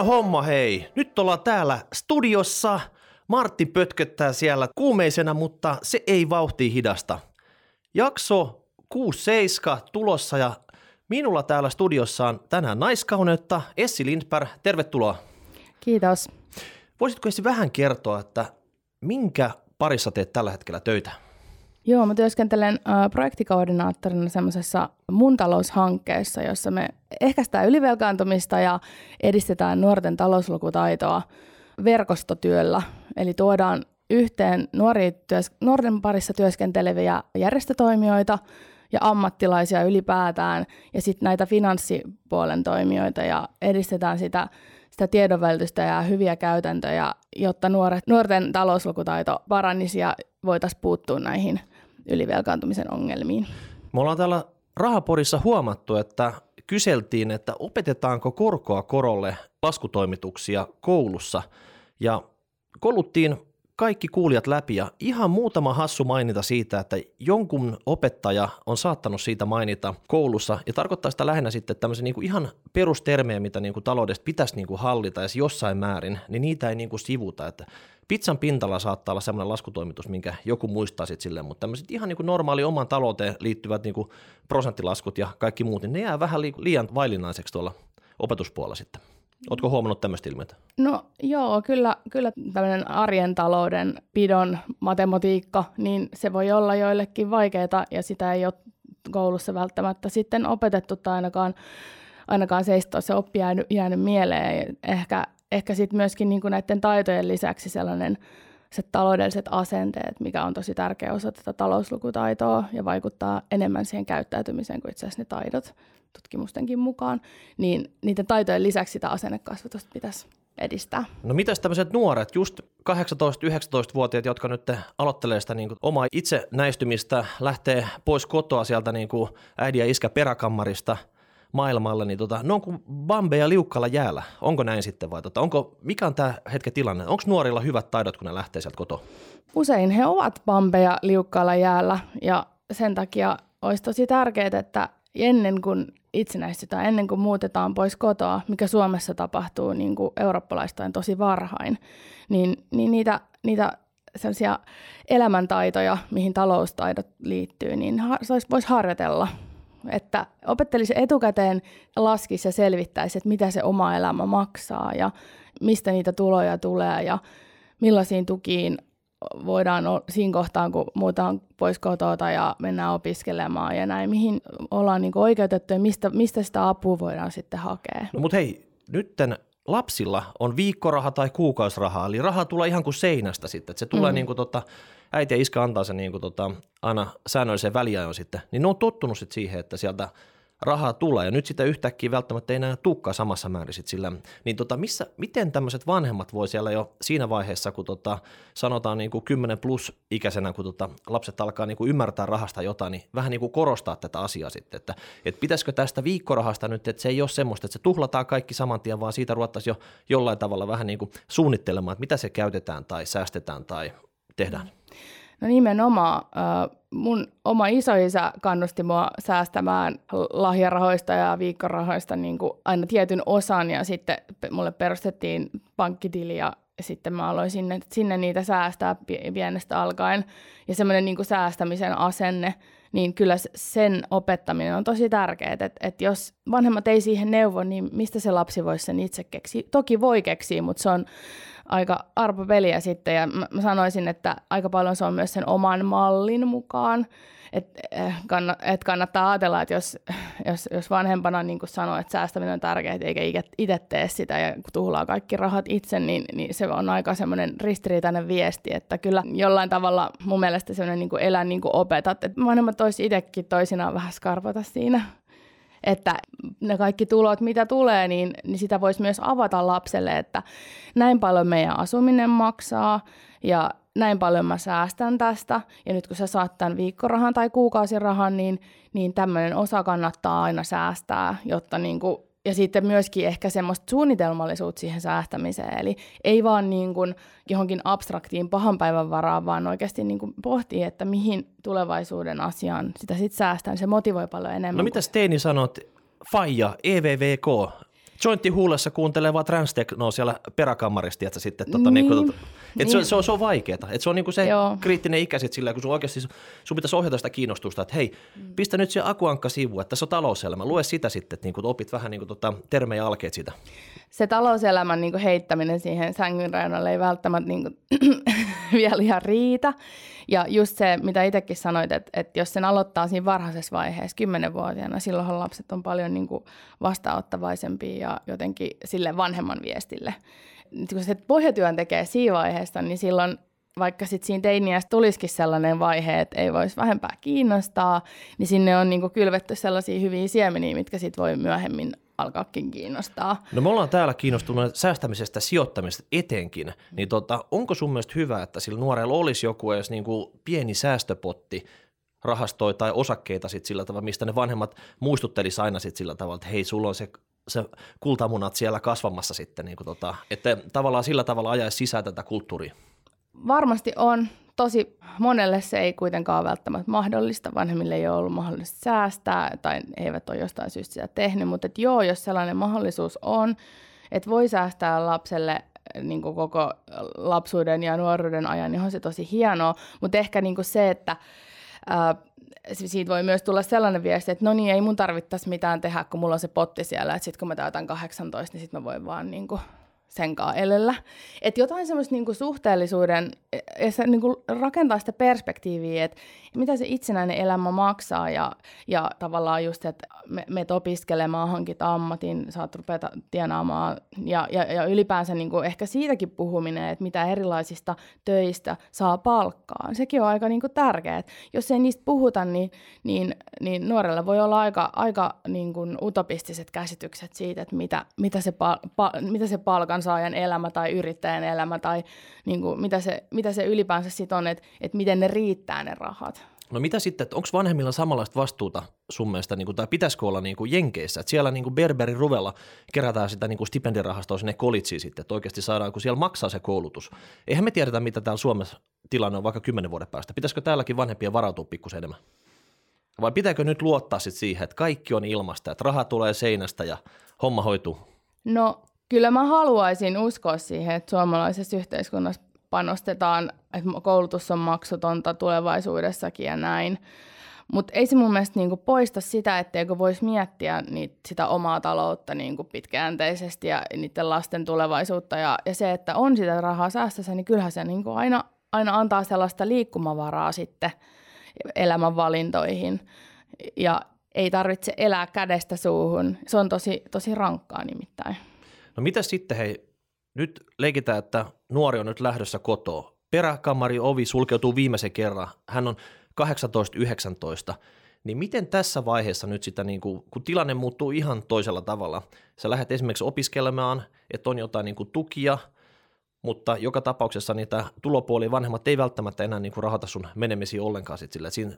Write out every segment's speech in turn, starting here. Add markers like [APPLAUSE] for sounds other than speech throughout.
Hieno homma hei. Nyt ollaan täällä studiossa. Martti pötköttää siellä kuumeisena, mutta se ei vauhti hidasta. Jakso 6-7 tulossa ja minulla täällä studiossa on tänään naiskauneutta Essi Lindberg. Tervetuloa. Kiitos. Voisitko Essi vähän kertoa, että minkä parissa teet tällä hetkellä töitä? Joo, mä työskentelen projektikoordinaattorina semmoisessa mun taloushankkeessa, jossa me ehkäistään ylivelkaantumista ja edistetään nuorten talouslukutaitoa verkostotyöllä. Eli tuodaan yhteen nuori työs- nuorten parissa työskenteleviä järjestötoimijoita ja ammattilaisia ylipäätään ja sitten näitä finanssipuolen toimijoita ja edistetään sitä, sitä tiedonvälitystä ja hyviä käytäntöjä, jotta nuoret, nuorten talouslukutaito paranisi ja voitaisiin puuttua näihin ylivelkaantumisen ongelmiin. Me ollaan täällä Rahapodissa huomattu, että kyseltiin, että opetetaanko korkoa korolle laskutoimituksia koulussa ja kouluttiin kaikki kuulijat läpi ja ihan muutama hassu mainita siitä, että jonkun opettaja on saattanut siitä mainita koulussa ja tarkoittaa sitä lähinnä sitten tämmöisen niin kuin ihan perustermejä, mitä niin kuin taloudesta pitäisi niin kuin hallita ja jossain määrin, niin niitä ei niin kuin sivuta, että pizzan pintalla saattaa olla semmoinen laskutoimitus, minkä joku muistaa sitten silleen, mutta tämmöiset ihan niin kuin normaali oman talouteen liittyvät niin kuin prosenttilaskut ja kaikki muut, niin ne jää vähän liian vaillinaiseksi tuolla opetuspuolella sitten. Oletko huomannut tämmöistä ilmiötä? No joo, kyllä, kyllä tämmöinen arjen talouden pidon matematiikka, niin se voi olla joillekin vaikeaa ja sitä ei ole koulussa välttämättä sitten opetettu tai ainakaan, ainakaan seistoa se oppi jäänyt, jäänyt mieleen. Ehkä, ehkä sitten myöskin niin kuin näiden taitojen lisäksi sellainen se taloudelliset asenteet, mikä on tosi tärkeä osa tätä talouslukutaitoa ja vaikuttaa enemmän siihen käyttäytymiseen kuin itse asiassa ne taidot tutkimustenkin mukaan, niin niiden taitojen lisäksi sitä asennekasvatusta pitäisi edistää. No mitäs tämmöiset nuoret, just 18-19-vuotiaat, jotka nyt aloittelee sitä niin kuin omaa itsenäistymistä, lähtee pois kotoa sieltä niin kuin äidin ja iskä peräkammarista maailmalle, niin tota, ne on kuin bambe ja liukkalla jäällä. Onko näin sitten vai tota, onko, mikä on tämä hetken tilanne? Onko nuorilla hyvät taidot, kun ne lähtee sieltä kotoa? Usein he ovat bambeja liukkaalla jäällä ja sen takia olisi tosi tärkeää, että ennen kuin itsenäistytään, ennen kuin muutetaan pois kotoa, mikä Suomessa tapahtuu niin kuin eurooppalaistain tosi varhain, niin, niin niitä, niitä sellaisia elämäntaitoja, mihin taloustaidot liittyy, niin voisi harjoitella. Että opettelisi etukäteen, laskisi ja selvittäisi, että mitä se oma elämä maksaa ja mistä niitä tuloja tulee ja millaisiin tukiin voidaan siinä kohtaan, kun muutaan pois kotoa ja mennään opiskelemaan ja näin, mihin ollaan niin oikeutettu ja mistä, mistä sitä apua voidaan sitten hakea. No mutta hei, nytten lapsilla on viikkoraha tai kuukausiraha, eli raha tulee ihan kuin seinästä sitten, että se tulee mm. niin kuin tota, äiti ja iskä antaa sen niin kuin tota, aina säännöllisen väliajon sitten, niin ne on tottunut sitten siihen, että sieltä rahaa tulee ja nyt sitä yhtäkkiä välttämättä ei enää tukkaa samassa määrin sit sillä, niin tota, missä, miten tämmöiset vanhemmat voi siellä jo siinä vaiheessa, kun tota, sanotaan niin kuin 10 plus ikäisenä, kun tota, lapset alkaa niin kuin ymmärtää rahasta jotain, niin vähän niin kuin korostaa tätä asiaa sitten, että, että pitäisikö tästä viikkorahasta nyt, että se ei ole semmoista, että se tuhlataan kaikki saman tien, vaan siitä ruvettaisiin jo jollain tavalla vähän niin kuin suunnittelemaan, että mitä se käytetään tai säästetään tai tehdään. No nimenomaan. Mun oma isoisä kannusti mua säästämään lahjarahoista ja viikkorahoista niin kuin aina tietyn osan ja sitten mulle perustettiin pankkitili ja sitten mä aloin sinne, sinne niitä säästää pienestä alkaen. Ja semmoinen niin säästämisen asenne, niin kyllä sen opettaminen on tosi tärkeää. Että et jos vanhemmat ei siihen neuvo, niin mistä se lapsi voisi sen itse keksiä? Toki voi keksiä, mutta se on aika arpapeliä sitten. Ja mä, mä sanoisin, että aika paljon se on myös sen oman mallin mukaan. Että eh, kannat, et kannattaa ajatella, että jos, jos, jos vanhempana niin sanoo, että säästäminen on tärkeää, eikä itse tee sitä ja tuhlaa kaikki rahat itse, niin, niin se on aika semmoinen ristiriitainen viesti, että kyllä jollain tavalla mun mielestä semmoinen niin elää niin kuin opetat, että vanhemmat olisi itsekin toisinaan vähän skarpata siinä että ne kaikki tulot, mitä tulee, niin, niin sitä voisi myös avata lapselle, että näin paljon meidän asuminen maksaa ja näin paljon mä säästän tästä, ja nyt kun sä saat tämän viikkorahan tai kuukausirahan, niin, niin tämmöinen osa kannattaa aina säästää, jotta niin kuin ja sitten myöskin ehkä semmoista suunnitelmallisuutta siihen säästämiseen. Eli ei vaan niin kuin johonkin abstraktiin pahan päivän varaan, vaan oikeasti niin kuin pohtii, että mihin tulevaisuuden asiaan sitä sitten säästää. Se motivoi paljon enemmän. No mitä Steini sanot, Faija, EVVK, jointti huulessa kuuntelee vaan transteknoa siellä peräkammarista, että sitten tota, niin. Niin, et niin. Se, se, on, se on vaikeaa. Et se on niinku se Joo. kriittinen ikä sit sillä, kun sun oikeasti sun pitäisi ohjata sitä kiinnostusta, että hei, mm. pistä nyt se akuankka sivu, että tässä on talouselämä, lue sitä sitten, että niinku, opit vähän niinku, tota, termejä alkeet siitä. Se talouselämän niinku, heittäminen siihen sängyn reunalle ei välttämättä niinku, [CLEARS THROAT] vielä ihan riitä. Ja just se, mitä itsekin sanoit, että, että jos sen aloittaa siinä varhaisessa vaiheessa, kymmenenvuotiaana, silloinhan lapset on paljon niin kuin vastaanottavaisempia ja jotenkin sille vanhemman viestille. Kun se pohjatyön tekee siinä vaiheessa, niin silloin vaikka sitten siinä teiniässä tulisikin sellainen vaihe, että ei voisi vähempää kiinnostaa, niin sinne on niin kuin kylvetty sellaisia hyviä siemeniä, mitkä sitten voi myöhemmin alkaakin kiinnostaa. No me ollaan täällä kiinnostuneet säästämisestä, sijoittamisesta etenkin, niin tota, onko sun mielestä hyvä, että sillä nuorella olisi joku edes niin kuin pieni säästöpotti, rahastoi tai osakkeita sit sillä tavalla, mistä ne vanhemmat muistuttelisi aina sit sillä tavalla, että hei, sulla on se, se kultamunat siellä kasvamassa sitten, niin kuin tota, että tavallaan sillä tavalla ajaisi sisään tätä kulttuuria. Varmasti on tosi monelle se ei kuitenkaan välttämättä mahdollista. Vanhemmille ei ole ollut mahdollista säästää tai eivät ole jostain syystä sitä tehnyt, mutta et joo, jos sellainen mahdollisuus on, että voi säästää lapselle niin kuin koko lapsuuden ja nuoruuden ajan, niin on se tosi hienoa. Mutta ehkä niin kuin se, että ää, siitä voi myös tulla sellainen viesti, että no niin, ei mun tarvittaisi mitään tehdä, kun mulla on se potti siellä, että sitten kun mä täytän 18, niin sitten mä voin vaan niin kuin sen elellä. Että jotain semmoista niinku suhteellisuuden, ja se niinku rakentaa sitä perspektiiviä, että mitä se itsenäinen elämä maksaa ja, ja tavallaan just, että meet opiskelemaan, hankit ammatin, saat rupeta tienaamaan ja, ja, ja ylipäänsä niinku ehkä siitäkin puhuminen, että mitä erilaisista töistä saa palkkaa. Sekin on aika niinku tärkeää. Jos ei niistä puhuta, niin, niin, niin nuorella voi olla aika, aika niinku utopistiset käsitykset siitä, että mitä, mitä, se, pal, pa, mitä se palkansaajan elämä tai yrittäjän elämä tai niinku, mitä, se, mitä se ylipäänsä sitten on, että, että miten ne riittää ne rahat. No mitä sitten, että onko vanhemmilla samanlaista vastuuta sun mielestä, niin kuin, tai pitäisikö olla niin kuin Jenkeissä, että siellä niin kuin Berberin ruvella kerätään sitä niin kuin stipendirahastoa sinne kolitsiin sitten, että oikeasti saadaan, kun siellä maksaa se koulutus. Eihän me tiedetä, mitä täällä Suomessa tilanne on vaikka kymmenen vuoden päästä. Pitäisikö täälläkin vanhempien varautua pikkusen enemmän? Vai pitääkö nyt luottaa sitten siihen, että kaikki on ilmasta, että raha tulee seinästä ja homma hoituu? No kyllä mä haluaisin uskoa siihen, että suomalaisessa yhteiskunnassa panostetaan, että koulutus on maksutonta tulevaisuudessakin ja näin. Mutta ei se mun mielestä niinku poista sitä, etteikö voisi miettiä niitä, sitä omaa taloutta niinku pitkäjänteisesti ja niiden lasten tulevaisuutta. Ja, ja se, että on sitä rahaa säästössä, niin kyllähän se niinku aina, aina antaa sellaista liikkumavaraa sitten elämänvalintoihin. Ja ei tarvitse elää kädestä suuhun. Se on tosi, tosi rankkaa nimittäin. No mitä sitten, hei, nyt leikitään, että nuori on nyt lähdössä kotoa. Peräkamari ovi sulkeutuu viimeisen kerran. Hän on 18-19. Niin miten tässä vaiheessa nyt sitä, niin kuin, kun tilanne muuttuu ihan toisella tavalla, sä lähdet esimerkiksi opiskelemaan, että on jotain niin kuin tukia, mutta joka tapauksessa niitä tulopuolia vanhemmat ei välttämättä enää niin kuin rahoita sun menemisiä ollenkaan sit sillä. Siinä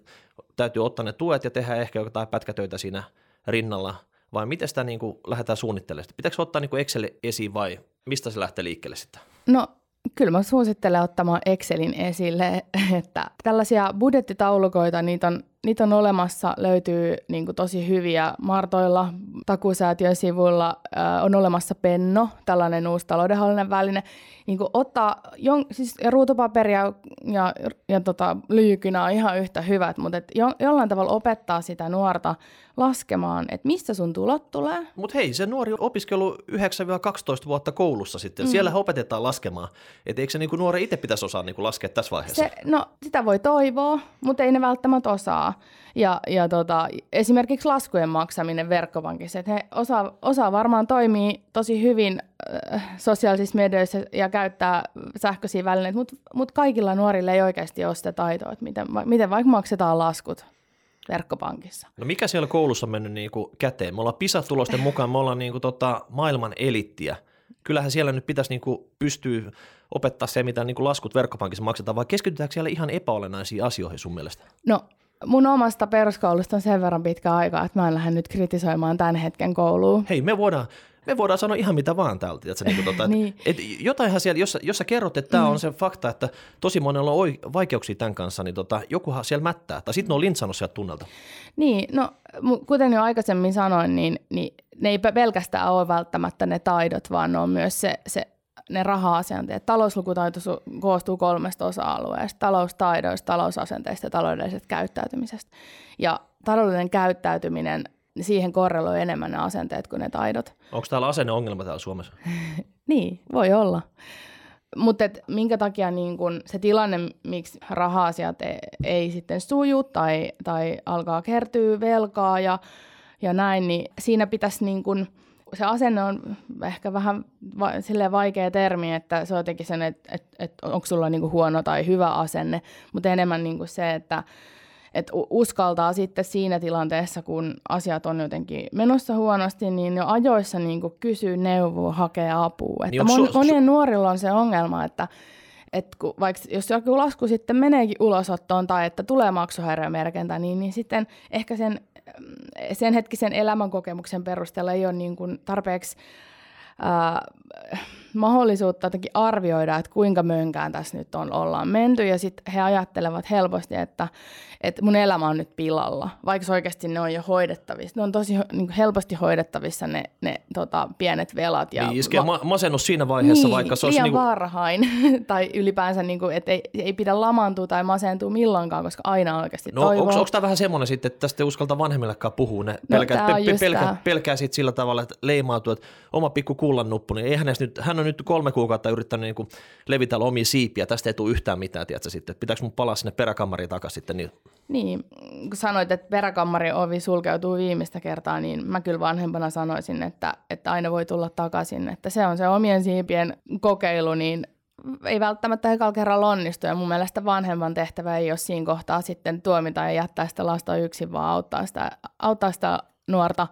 täytyy ottaa ne tuet ja tehdä ehkä jotain pätkätöitä siinä rinnalla, vai miten sitä niin kuin lähdetään suunnittelemaan? Pitääkö ottaa niin Excel esiin vai mistä se lähtee liikkeelle sitten? No kyllä mä suosittelen ottamaan Excelin esille, [LAUGHS] että tällaisia budjettitaulukoita, niitä on, niitä on olemassa, löytyy niin kuin tosi hyviä Martoilla, takusäätiön sivuilla, äh, on olemassa Penno, tällainen uusi taloudenhallinen väline, niin kuin ottaa, jon, siis ruutupaperia ja, ja tota, lyykynä on ihan yhtä hyvät, mutta et jo, jollain tavalla opettaa sitä nuorta laskemaan, että mistä sun tulot tulee. Mutta hei, se nuori opiskelu 9-12 vuotta koulussa sitten, mm. siellä opetetaan laskemaan. Että eikö se niinku nuori itse pitäisi osaa niinku laskea tässä vaiheessa? Se, no sitä voi toivoa, mutta ei ne välttämättä osaa. Ja, ja tota, esimerkiksi laskujen maksaminen verkkopankissa, että he osaa, osaa varmaan toimii tosi hyvin äh, sosiaalisissa medioissa ja käyttää sähköisiä välineitä, mutta mut kaikilla nuorilla ei oikeasti ole sitä taitoa, että miten, miten vaikka maksetaan laskut verkkopankissa. No mikä siellä koulussa on mennyt niin kuin käteen? Me ollaan PISA-tulosten mukaan, me ollaan niin kuin tota maailman elittiä. Kyllähän siellä nyt pitäisi niin kuin pystyä opettaa se, mitä niin kuin laskut verkkopankissa maksetaan, vai keskitytäänkö siellä ihan epäolennaisiin asioihin sun mielestä? No mun omasta peruskoulusta on sen verran pitkä aika, että mä en lähde nyt kritisoimaan tämän hetken kouluun. Hei, me voidaan, me voidaan sanoa ihan mitä vaan täältä. Että, niin tota, [LAUGHS] niin. et, et, jotainhan siellä, jos, jos sä kerrot, että tämä mm. on se fakta, että tosi monella on vaikeuksia tämän kanssa, niin tota, jokuhan siellä mättää. Tai sitten ne on lintsannut sieltä tunnelta. Niin, no kuten jo aikaisemmin sanoin, niin, niin ne ei pelkästään ole välttämättä ne taidot, vaan ne on myös se, se ne raha-asenteet. Talouslukutaito koostuu kolmesta osa-alueesta, taloustaidoista, talousasenteista ja taloudellisesta käyttäytymisestä. Ja taloudellinen käyttäytyminen, siihen korreloi enemmän ne asenteet kuin ne taidot. Onko täällä asenneongelma täällä Suomessa? [LAUGHS] niin, voi olla. Mutta minkä takia niin kun se tilanne, miksi raha-asiat ei, ei sitten suju tai, tai alkaa kertyä velkaa ja, ja näin, niin siinä pitäisi niin kun, se asenne on ehkä vähän va, vaikea termi, että se on jotenkin sen, että, että, että onko sulla niin huono tai hyvä asenne, mutta enemmän niin se, että että uskaltaa sitten siinä tilanteessa, kun asiat on jotenkin menossa huonosti, niin jo ajoissa niin kuin kysyy neuvoa, hakee apua. Että niin mon, monien nuorilla on se ongelma, että että kun, vaikka jos joku lasku sitten meneekin ulosottoon tai että tulee maksuhäiriömerkintä, niin, niin sitten ehkä sen, sen hetkisen elämänkokemuksen perusteella ei ole niin kuin tarpeeksi äh, [LAUGHS] mahdollisuutta jotenkin arvioida, että kuinka mönkään tässä nyt on, ollaan menty. Ja sitten he ajattelevat helposti, että, että mun elämä on nyt pilalla, vaikka oikeasti ne on jo hoidettavissa. Ne on tosi niin helposti hoidettavissa ne, ne tota, pienet velat. Ja niin, iskee ma- masennus siinä vaiheessa, niin, vaikka se olisi... Niin kuin... varhain, [LAUGHS] tai ylipäänsä, niin kuin, että ei, ei pidä lamaantua tai masentua milloinkaan, koska aina oikeasti no, toivoo. Onko, tämä vähän semmoinen sitten, että tästä ei uskalta vanhemmillekaan puhua? Ne pelkää, no, pe- pe- pelkää, pelkää siitä sillä tavalla, että leimautuu, että oma pikku kullannuppu, niin eihän nyt, hän on nyt kolme kuukautta yrittänyt niin levitellä omia siipiä, tästä ei tule yhtään mitään, tiedätkö sitten, pitääkö mun palaa sinne peräkammariin takaisin sitten? Niin... niin, kun sanoit, että peräkammarin ovi sulkeutuu viimeistä kertaa, niin mä kyllä vanhempana sanoisin, että, että aina voi tulla takaisin, että se on se omien siipien kokeilu, niin ei välttämättä ekalla kerralla onnistu, ja mun mielestä vanhemman tehtävä ei ole siinä kohtaa sitten tuomita ja jättää sitä lasta yksin, vaan auttaa sitä, auttaa sitä nuorta.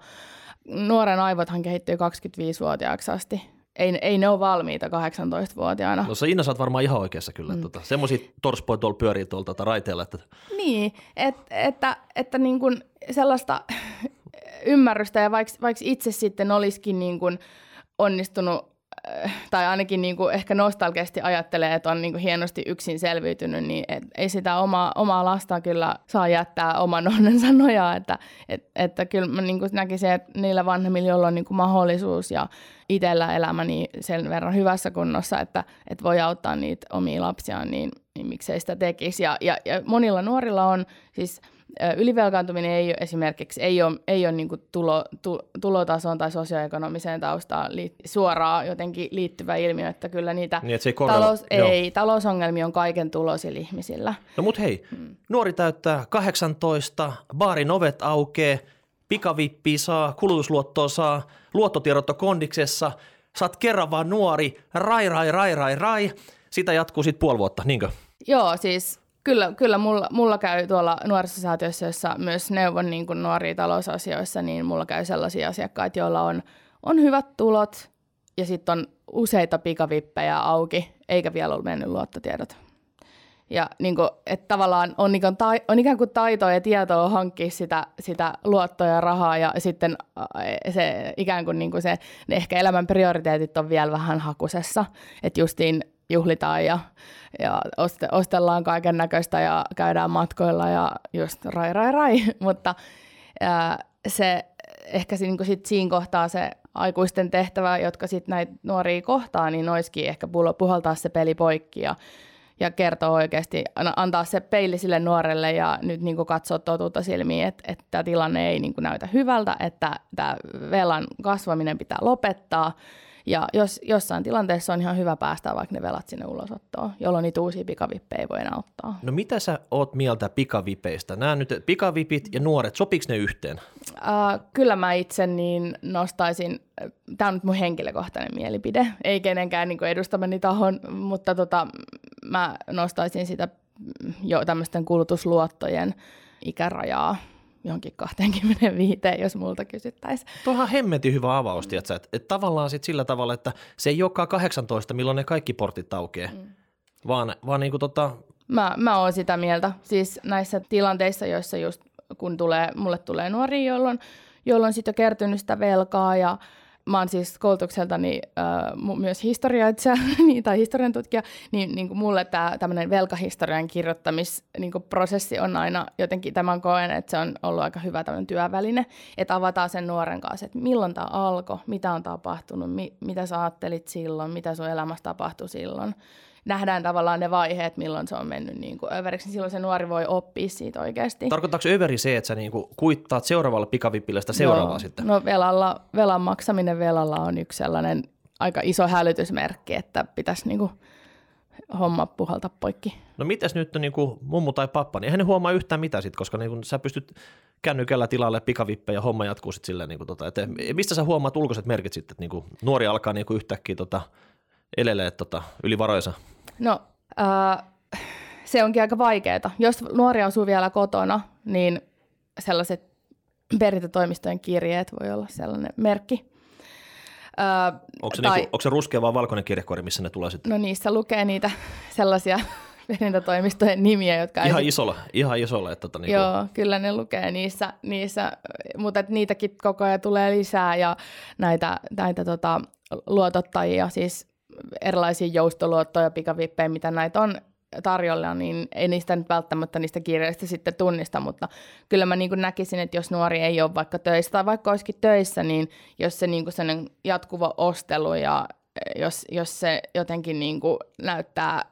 Nuoren aivothan kehittyy 25-vuotiaaksi asti ei, ei ne ole valmiita 18-vuotiaana. No sä Inna, sä oot varmaan ihan oikeassa kyllä. Mm. Tota, semmoisia torspoja tuolla pyörii tuolta tota raiteella. Että... Niin, et, että, että niin kuin sellaista [LAUGHS] ymmärrystä ja vaikka, vaikka itse sitten olisikin niin kuin onnistunut tai ainakin niin kuin ehkä nostalgisesti ajattelee, että on niin kuin hienosti yksin selviytynyt, niin et, ei sitä omaa, omaa lasta kyllä saa jättää oman [LAUGHS] onnensa nojaa, että, et, että kyllä mä niin kuin näkisin, että niillä vanhemmilla, joilla on niin kuin mahdollisuus ja itsellä elämäni sen verran hyvässä kunnossa, että, että voi auttaa niitä omia lapsiaan, niin, niin miksei sitä tekisi. Ja, ja, ja monilla nuorilla on siis – Ylivelkaantuminen ei esimerkiksi ei ole, ei ole niin tulo, tu, tulotasoon tai sosioekonomiseen taustaan liit, suoraan jotenkin liittyvä ilmiö, että kyllä niitä niin, että se ei, talous, ei talousongelmia on kaiken tuloisilla ihmisillä. No mut hei, hmm. nuori täyttää 18, baarin ovet aukeaa, pikavippiä saa, kulutusluottoa saa, luottotiedot on kondiksessa, saat kerran vaan nuori, rai, rai, rai, rai, rai, sitä jatkuu sitten puoli vuotta, niinkö? Joo, siis Kyllä, kyllä mulla, mulla käy tuolla nuorisosäätiössä, jossa myös neuvon niin kuin nuoria talousasioissa, niin mulla käy sellaisia asiakkaita, joilla on, on hyvät tulot ja sitten on useita pikavippejä auki, eikä vielä ole mennyt luottotiedot. Ja niin kuin, että tavallaan on, niin kuin, on ikään kuin taitoa ja tietoa hankkia sitä, sitä luottoa ja rahaa ja sitten se ikään kuin, niin kuin se, ne ehkä elämän prioriteetit on vielä vähän hakusessa. Että justiin juhlitaan ja, ja oste, ostellaan kaiken näköistä ja käydään matkoilla ja just rai rai rai, [LAUGHS] mutta ää, se ehkä se, niin sit siinä kohtaa se aikuisten tehtävä, jotka sitten näitä nuoria kohtaa, niin olisikin ehkä puhaltaa se peli poikki ja, ja kertoa oikeasti, antaa se peili sille nuorelle ja nyt niin katsoa totuutta silmiin, että, että tämä tilanne ei niin näytä hyvältä, että tämä velan kasvaminen pitää lopettaa ja jos jossain tilanteessa on ihan hyvä päästä vaikka ne velat sinne ulosottoon, jolloin niitä uusia pikavippejä voi enää ottaa. No mitä sä oot mieltä pikavipeistä? Nämä nyt pikavipit ja nuoret, sopiks ne yhteen? Uh, kyllä mä itse niin nostaisin, tämä on nyt mun henkilökohtainen mielipide, ei kenenkään niin edustamani tahon, mutta tota, mä nostaisin sitä jo tämmöisten kulutusluottojen ikärajaa johonkin 25, jos multa kysyttäisiin. Tuohan hemmetin hyvä avaus, mm. että, että tavallaan sit sillä tavalla, että se ei olekaan 18, milloin ne kaikki portit aukeaa, mm. vaan, vaan niin kuin tota... Mä, mä oon sitä mieltä. Siis näissä tilanteissa, joissa just kun tulee, mulle tulee nuori, jolloin, jolloin sitten jo kertynyt sitä velkaa ja mä oon siis koulutukseltani äh, myös historioitsija [LAUGHS] niin, tai historian tutkija, niin, niin kuin mulle tämä tämmöinen velkahistorian kirjoittamisprosessi niin on aina jotenkin, tämän koen, että se on ollut aika hyvä tämmöinen työväline, että avataan sen nuoren kanssa, että milloin tämä alkoi, mitä on tapahtunut, mi, mitä sä ajattelit silloin, mitä sun elämässä tapahtui silloin, nähdään tavallaan ne vaiheet, milloin se on mennyt niin kuin överiksi, niin silloin se nuori voi oppia siitä oikeasti. Tarkoittaako överi se, että sä niin kuin kuittaat seuraavalla pikavipillä sitä seuraavaa Joo. sitten? No velalla, velan maksaminen velalla on yksi sellainen aika iso hälytysmerkki, että pitäisi niin kuin homma puhalta poikki. No mitäs nyt niin kuin mummu tai pappa, niin eihän ne huomaa yhtään mitään sitten, koska niin kuin sä pystyt kännykällä tilalle pikavippejä ja homma jatkuu sitten silleen, niin kuin tota, että mistä sä huomaat ulkoiset merkit sitten, että niin kuin nuori alkaa niin kuin yhtäkkiä tota, elelee tota, yli varojensa? No äh, se onkin aika vaikeaa. Jos nuori asuu vielä kotona, niin sellaiset perintätoimistojen kirjeet voi olla sellainen merkki. Äh, Onko se, tai- niin kuin, onko se ruskea vai valkoinen kirjekuori, missä ne tulee sitten? No niissä lukee niitä [LAUGHS] sellaisia perintätoimistojen nimiä, jotka Ihan ei... isolla, ihan isolla. Että tota, niin kuin, Joo, kyllä ne lukee niissä, niissä mutta niitäkin koko ajan tulee lisää ja näitä, näitä tota, luotottajia, siis erilaisia joustoluottoja, pikavippejä, mitä näitä on tarjolla, niin ei niistä nyt välttämättä niistä kirjeistä sitten tunnista, mutta kyllä mä niin näkisin, että jos nuori ei ole vaikka töissä tai vaikka olisikin töissä, niin jos se niin sellainen jatkuva ostelu ja jos, jos se jotenkin niin näyttää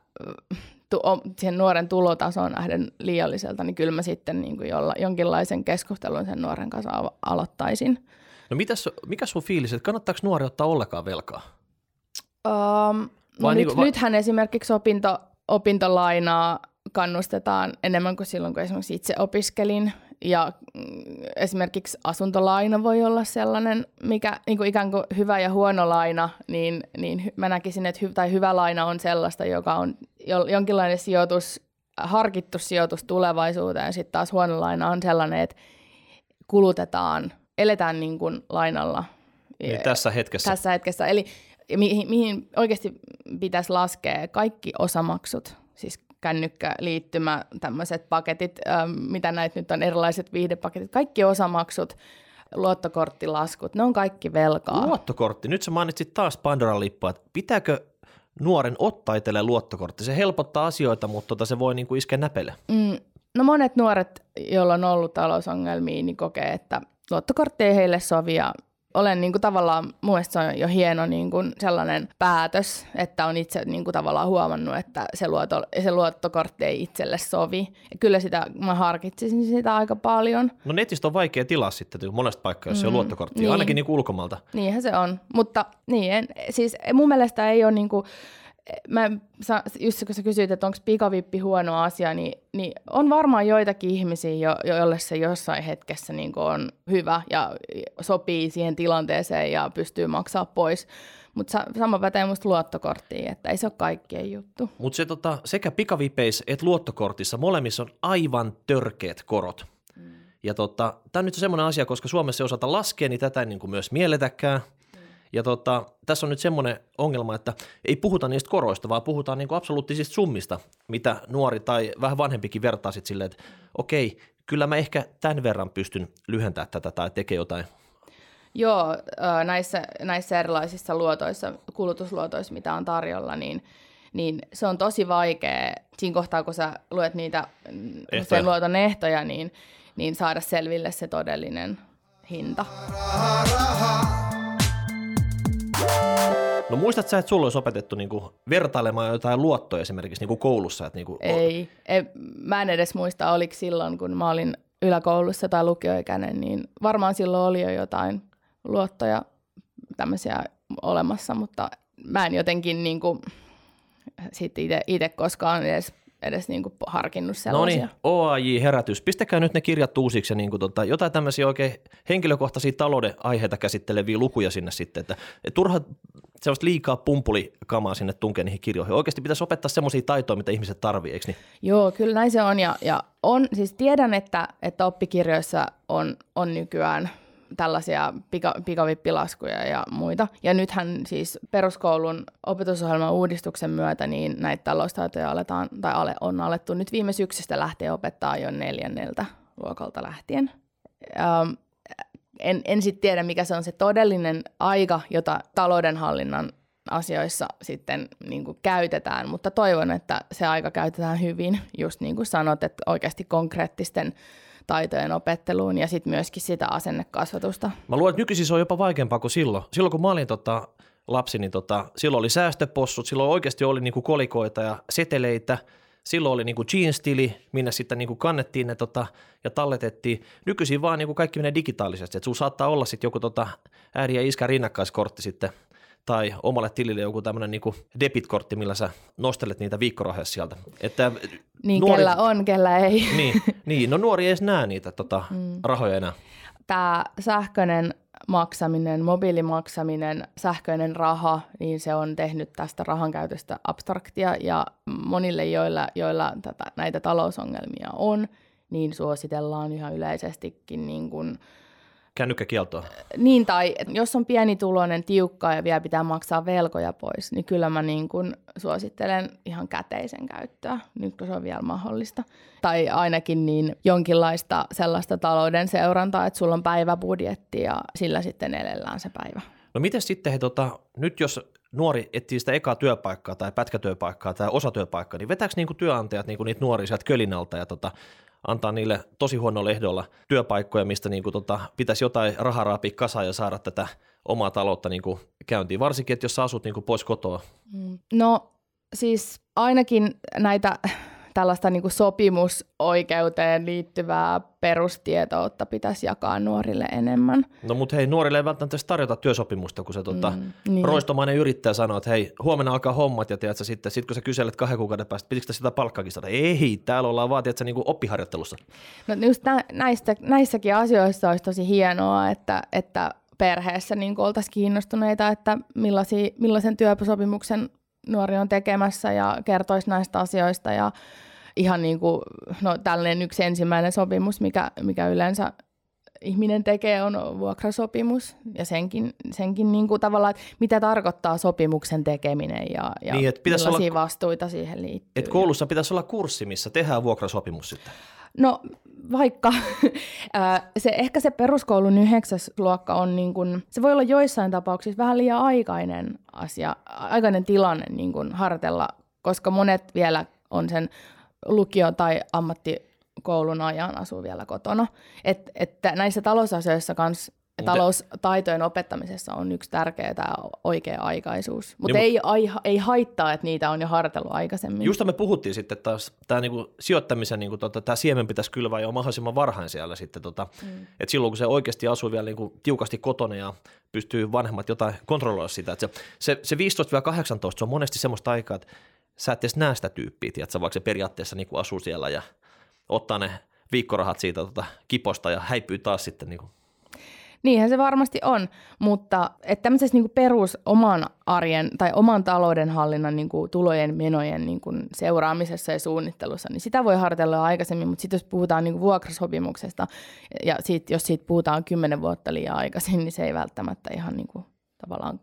tu- o- siihen nuoren tulotasoon nähden liialliselta, niin kyllä mä sitten niin kuin jolla, jonkinlaisen keskustelun sen nuoren kanssa alo- aloittaisin. No mitäs, mikä sun fiilis, että kannattaako nuori ottaa ollenkaan velkaa? Um, no nyt, niinku- vai- nythän esimerkiksi opinto, opintolainaa kannustetaan enemmän kuin silloin, kun esimerkiksi itse opiskelin. Ja mm, esimerkiksi asuntolaina voi olla sellainen, mikä niin kuin ikään kuin hyvä ja huono laina, niin, niin mä näkisin, että hy- tai hyvä laina on sellaista, joka on jo, jonkinlainen sijoitus, harkittu sijoitus tulevaisuuteen. Sitten taas huono laina on sellainen, että kulutetaan, eletään niin kuin lainalla. Niin tässä hetkessä. Tässä hetkessä. Eli mihin, mihin oikeasti pitäisi laskea kaikki osamaksut, siis kännykkä, liittymä, tämmöiset paketit, ähm, mitä näitä nyt on, erilaiset viihdepaketit, kaikki osamaksut, luottokorttilaskut, ne on kaikki velkaa. Luottokortti. Nyt sä mainitsit taas Pandoran lippua, että pitääkö nuoren ottaa itselleen luottokortti? Se helpottaa asioita, mutta tota se voi niinku iskeä näpelle. Mm, no monet nuoret, joilla on ollut talousongelmia, niin kokee, että luottokortti ei heille sovi ja olen niin kuin tavallaan, mun mielestä se on jo hieno niin kuin sellainen päätös, että on itse niin kuin tavallaan huomannut, että se, luotto, se luottokortti ei itselle sovi. Ja kyllä sitä, mä harkitsisin sitä aika paljon. No netistä on vaikea tilaa sitten monesta paikkaa, jos mm, se on luottokortti, niin. ainakin niinku ulkomailta. Niinhän se on, mutta niin, en, siis mun mielestä ei ole niin kuin, mä, sä- just kun sä kysyit, että onko pikavippi huono asia, niin, niin on varmaan joitakin ihmisiä, jo, joille se jossain hetkessä niin on hyvä ja sopii siihen tilanteeseen ja pystyy maksaa pois. Mutta sa- sama pätee musta luottokorttiin, että ei se ole kaikkien juttu. Mutta se tota, sekä pikavipeissä että luottokortissa molemmissa on aivan törkeät korot. Mm. Ja tota, tämä on nyt semmoinen asia, koska Suomessa ei osata laskea, niin tätä ei niin kuin myös mielletäkään. Ja tota, tässä on nyt semmoinen ongelma, että ei puhuta niistä koroista, vaan puhutaan niin kuin absoluuttisista summista, mitä nuori tai vähän vanhempikin vertaa sitten silleen, että okei, kyllä mä ehkä tämän verran pystyn lyhentämään tätä tai tekee jotain. Joo, näissä, näissä erilaisissa luotoissa, kulutusluotoissa, mitä on tarjolla, niin, niin se on tosi vaikea siinä kohtaa, kun sä luet niitä Ehtoja. sen luoton ehtoja, niin, niin saada selville se todellinen hinta. No muistat sä, että sulla olisi opetettu niin kuin vertailemaan jotain luottoja esimerkiksi niin kuin koulussa? Että niin kuin, Ei, ei, mä en edes muista, oliko silloin, kun mä olin yläkoulussa tai lukioikäinen, niin varmaan silloin oli jo jotain luottoja tämmöisiä olemassa, mutta mä en jotenkin niin kuin, sit itse koskaan edes, edes niin kuin harkinnut No sellaisia. niin, OAJ-herätys. Pistäkää nyt ne kirjat uusiksi ja niin kuin tota, jotain tämmöisiä oikein henkilökohtaisia talouden aiheita käsitteleviä lukuja sinne sitten, että et turha sellaista liikaa pumpulikamaa sinne tunkee niihin kirjoihin. Oikeasti pitäisi opettaa semmoisia taitoja, mitä ihmiset tarvii, eikö niin? Joo, kyllä näin se on. Ja, ja on, siis tiedän, että, että oppikirjoissa on, on nykyään tällaisia pika, pikavippilaskuja ja muita. Ja nythän siis peruskoulun opetusohjelman uudistuksen myötä niin näitä taloustaitoja aletaan, tai ale, on alettu nyt viime syksystä lähtien opettaa jo neljänneltä luokalta lähtien. Ähm, En, en sitten tiedä, mikä se on se todellinen aika, jota taloudenhallinnan asioissa sitten niin kuin käytetään, mutta toivon, että se aika käytetään hyvin, just niin kuin sanot, että oikeasti konkreettisten taitojen opetteluun ja sitten myöskin sitä asennekasvatusta. Mä luulen, että nykyisin se on jopa vaikeampaa kuin silloin. Silloin kun mä olin tota, lapsi, niin tota, silloin oli säästöpossut, silloin oikeasti oli niinku kolikoita ja seteleitä, silloin oli niinku jeans-tili, minne sitten niinku kannettiin ne tota, ja talletettiin. Nykyisin vaan niinku kaikki menee digitaalisesti, että sulla saattaa olla sitten joku tota, äidin ja iskän rinnakkaiskortti sitten – tai omalle tilille joku tämmöinen niin debitkortti, millä sä nostelet niitä viikkorahoja sieltä. Että niin, nuori, kellä on, kellä ei. Niin, niin no nuori ei edes näe niitä tota, mm. rahoja enää. Tämä sähköinen maksaminen, mobiilimaksaminen, sähköinen raha, niin se on tehnyt tästä rahan käytöstä abstraktia ja monille, joilla, joilla tätä, näitä talousongelmia on, niin suositellaan ihan yleisestikin niin kuin Kännykkäkieltoa. Niin, tai jos on pienituloinen, tiukka ja vielä pitää maksaa velkoja pois, niin kyllä mä niin kuin suosittelen ihan käteisen käyttöä, nyt kun se on vielä mahdollista. Tai ainakin niin jonkinlaista sellaista talouden seurantaa, että sulla on päiväbudjetti ja sillä sitten elellään se päivä. No miten sitten, he, tota, nyt jos nuori etsii sitä ekaa työpaikkaa tai pätkätyöpaikkaa tai osatyöpaikkaa, niin vetääkö niinku työnantajat niinku niitä nuoria sieltä kölinalta ja tota, antaa niille tosi huonolla ehdolla työpaikkoja, mistä niin kuin tota, pitäisi jotain rahaa raapia kasaan ja saada tätä omaa taloutta niin kuin käyntiin, varsinkin, että jos sä asut niin kuin pois kotoa. Mm. No siis ainakin näitä tällaista niin kuin sopimusoikeuteen liittyvää perustietoutta pitäisi jakaa nuorille enemmän. No mutta hei, nuorille ei välttämättä tarjota työsopimusta, kun se tota, mm, niin. roistomainen yrittäjä sanoo, että hei, huomenna alkaa hommat ja tiedätkö, sitten sit kun sä kyselet kahden kuukauden päästä, pitikö sitä palkkaakin saada? Ei, täällä ollaan vaan tiedätkö, niin kuin oppiharjoittelussa. No just nä- näistä, näissäkin asioissa olisi tosi hienoa, että, että perheessä niin oltaisiin kiinnostuneita, että millaisen työsopimuksen nuori on tekemässä ja kertoisi näistä asioista ja ihan niin kuin, no tällainen yksi ensimmäinen sopimus, mikä, mikä yleensä ihminen tekee, on vuokrasopimus ja senkin, senkin niin kuin tavallaan, että mitä tarkoittaa sopimuksen tekeminen ja, ja niin, että millaisia olla, vastuita siihen liittyy. Että koulussa pitäisi olla kurssi, missä tehdään vuokrasopimus sitten. No vaikka [LAUGHS] se, ehkä se peruskoulun yhdeksäs luokka on niin kuin, se voi olla joissain tapauksissa vähän liian aikainen asia, aikainen tilanne niin kuin hartella, koska monet vielä on sen lukio- tai ammattikoulun ajan asuu vielä kotona. Et, että näissä talousasioissa kanssa taloustaitojen opettamisessa on yksi tärkeä tämä oikea-aikaisuus. Mutta niin, ei, ei haittaa, että niitä on jo harjoitellut aikaisemmin. Just me puhuttiin sitten, että tämä niinku sijoittamisen, niinku tota, tämä siemen pitäisi kylvää jo mahdollisimman varhain siellä sitten. Tota, mm. että silloin kun se oikeasti asuu vielä niinku tiukasti kotona ja pystyy vanhemmat jotain kontrolloida sitä. Että se, se, se 15-18 se on monesti semmoista aikaa, että sä et edes näe sitä tyyppiä, tiedätkö, vaikka se periaatteessa niin kuin asuu siellä ja ottaa ne viikkorahat siitä tota, kiposta ja häipyy taas sitten niin kuin Niinhän se varmasti on, mutta että tämmöisessä niin perus oman arjen tai oman taloudenhallinnan niin tulojen menojen niin seuraamisessa ja suunnittelussa, niin sitä voi harjoitella aikaisemmin, mutta sitten jos puhutaan niin vuokrasopimuksesta ja siitä, jos siitä puhutaan kymmenen vuotta liian aikaisin, niin se ei välttämättä ihan niin kuin tavallaan